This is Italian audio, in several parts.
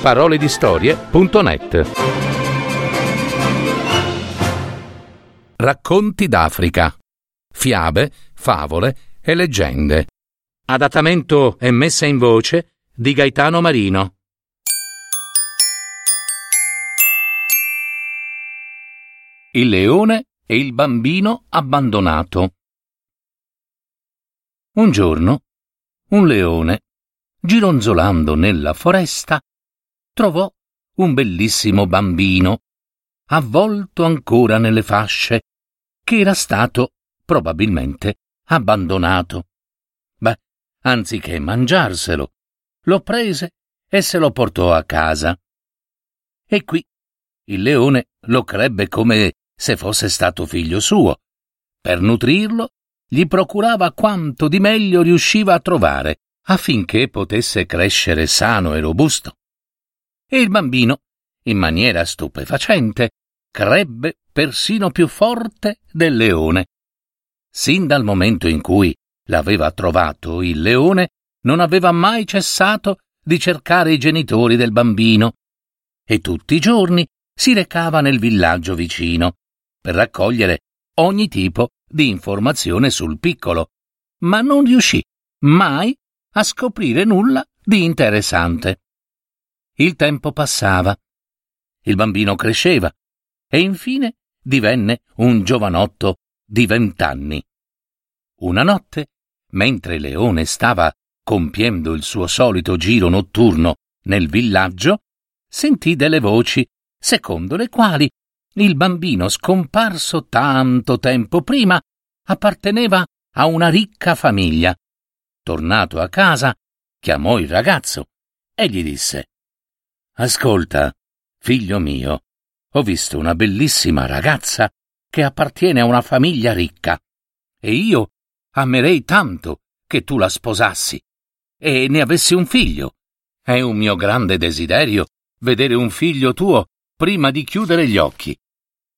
paroledistorie.net Racconti d'Africa. Fiabe, favole e leggende. Adattamento e messa in voce di Gaetano Marino. Il leone e il bambino abbandonato. Un giorno, un leone, gironzolando nella foresta, trovò un bellissimo bambino, avvolto ancora nelle fasce, che era stato, probabilmente, abbandonato. Beh, anziché mangiarselo, lo prese e se lo portò a casa. E qui il leone lo crebbe come se fosse stato figlio suo. Per nutrirlo, gli procurava quanto di meglio riusciva a trovare affinché potesse crescere sano e robusto. E il bambino, in maniera stupefacente, crebbe persino più forte del leone. Sin dal momento in cui l'aveva trovato il leone, non aveva mai cessato di cercare i genitori del bambino e tutti i giorni si recava nel villaggio vicino per raccogliere ogni tipo di informazione sul piccolo, ma non riuscì mai a scoprire nulla di interessante. Il tempo passava, il bambino cresceva e infine divenne un giovanotto di vent'anni. Una notte, mentre Leone stava compiendo il suo solito giro notturno nel villaggio, sentì delle voci secondo le quali il bambino scomparso tanto tempo prima apparteneva a una ricca famiglia. Tornato a casa, chiamò il ragazzo e gli disse Ascolta, figlio mio, ho visto una bellissima ragazza che appartiene a una famiglia ricca e io amerei tanto che tu la sposassi e ne avessi un figlio. È un mio grande desiderio vedere un figlio tuo prima di chiudere gli occhi.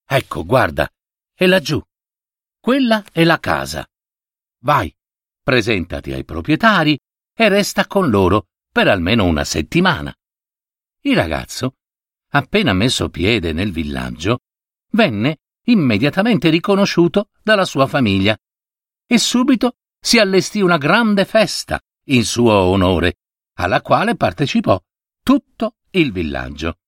Ecco, guarda, è laggiù. Quella è la casa. Vai, presentati ai proprietari e resta con loro per almeno una settimana. Il ragazzo, appena messo piede nel villaggio, venne immediatamente riconosciuto dalla sua famiglia e subito si allestì una grande festa in suo onore, alla quale partecipò tutto il villaggio.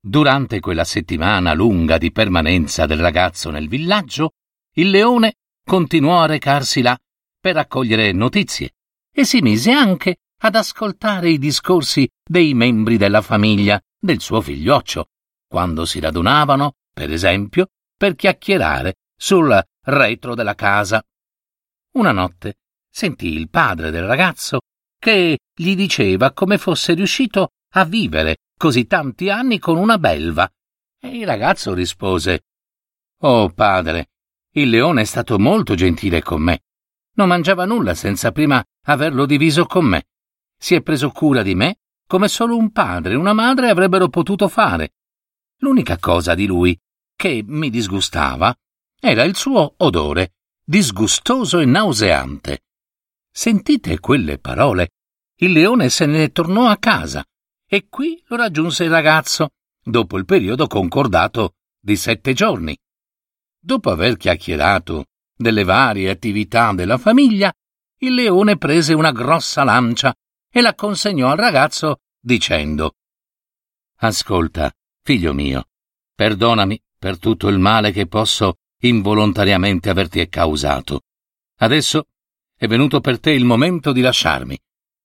Durante quella settimana lunga di permanenza del ragazzo nel villaggio, il leone continuò a recarsi là per raccogliere notizie e si mise anche ad ascoltare i discorsi dei membri della famiglia del suo figlioccio, quando si radunavano, per esempio, per chiacchierare sul retro della casa. Una notte sentì il padre del ragazzo che gli diceva come fosse riuscito a vivere così tanti anni con una belva. E il ragazzo rispose Oh padre, il leone è stato molto gentile con me. Non mangiava nulla senza prima averlo diviso con me. Si è preso cura di me come solo un padre e una madre avrebbero potuto fare. L'unica cosa di lui che mi disgustava era il suo odore, disgustoso e nauseante. Sentite quelle parole. Il leone se ne tornò a casa e qui lo raggiunse il ragazzo, dopo il periodo concordato di sette giorni. Dopo aver chiacchierato delle varie attività della famiglia, il leone prese una grossa lancia e la consegnò al ragazzo dicendo Ascolta, figlio mio, perdonami per tutto il male che posso involontariamente averti causato. Adesso è venuto per te il momento di lasciarmi.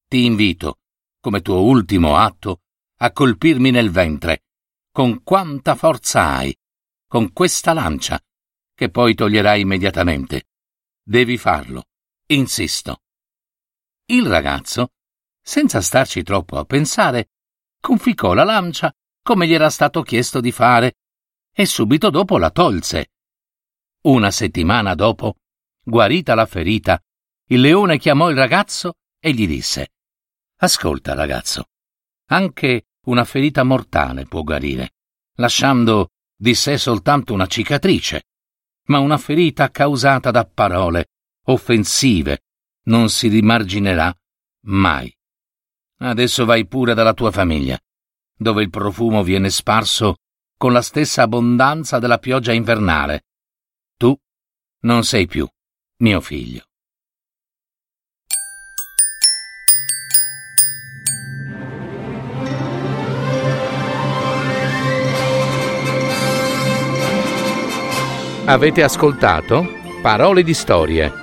Ti invito come tuo ultimo atto, a colpirmi nel ventre. Con quanta forza hai? Con questa lancia, che poi toglierai immediatamente. Devi farlo. Insisto. Il ragazzo, senza starci troppo a pensare, conficcò la lancia come gli era stato chiesto di fare e subito dopo la tolse. Una settimana dopo, guarita la ferita, il leone chiamò il ragazzo e gli disse Ascolta, ragazzo, anche una ferita mortale può guarire, lasciando di sé soltanto una cicatrice, ma una ferita causata da parole offensive non si rimarginerà mai. Adesso vai pure dalla tua famiglia. dove il profumo viene sparso con la stessa abbondanza della pioggia invernale. Tu non sei più mio figlio. Avete ascoltato Parole di storie,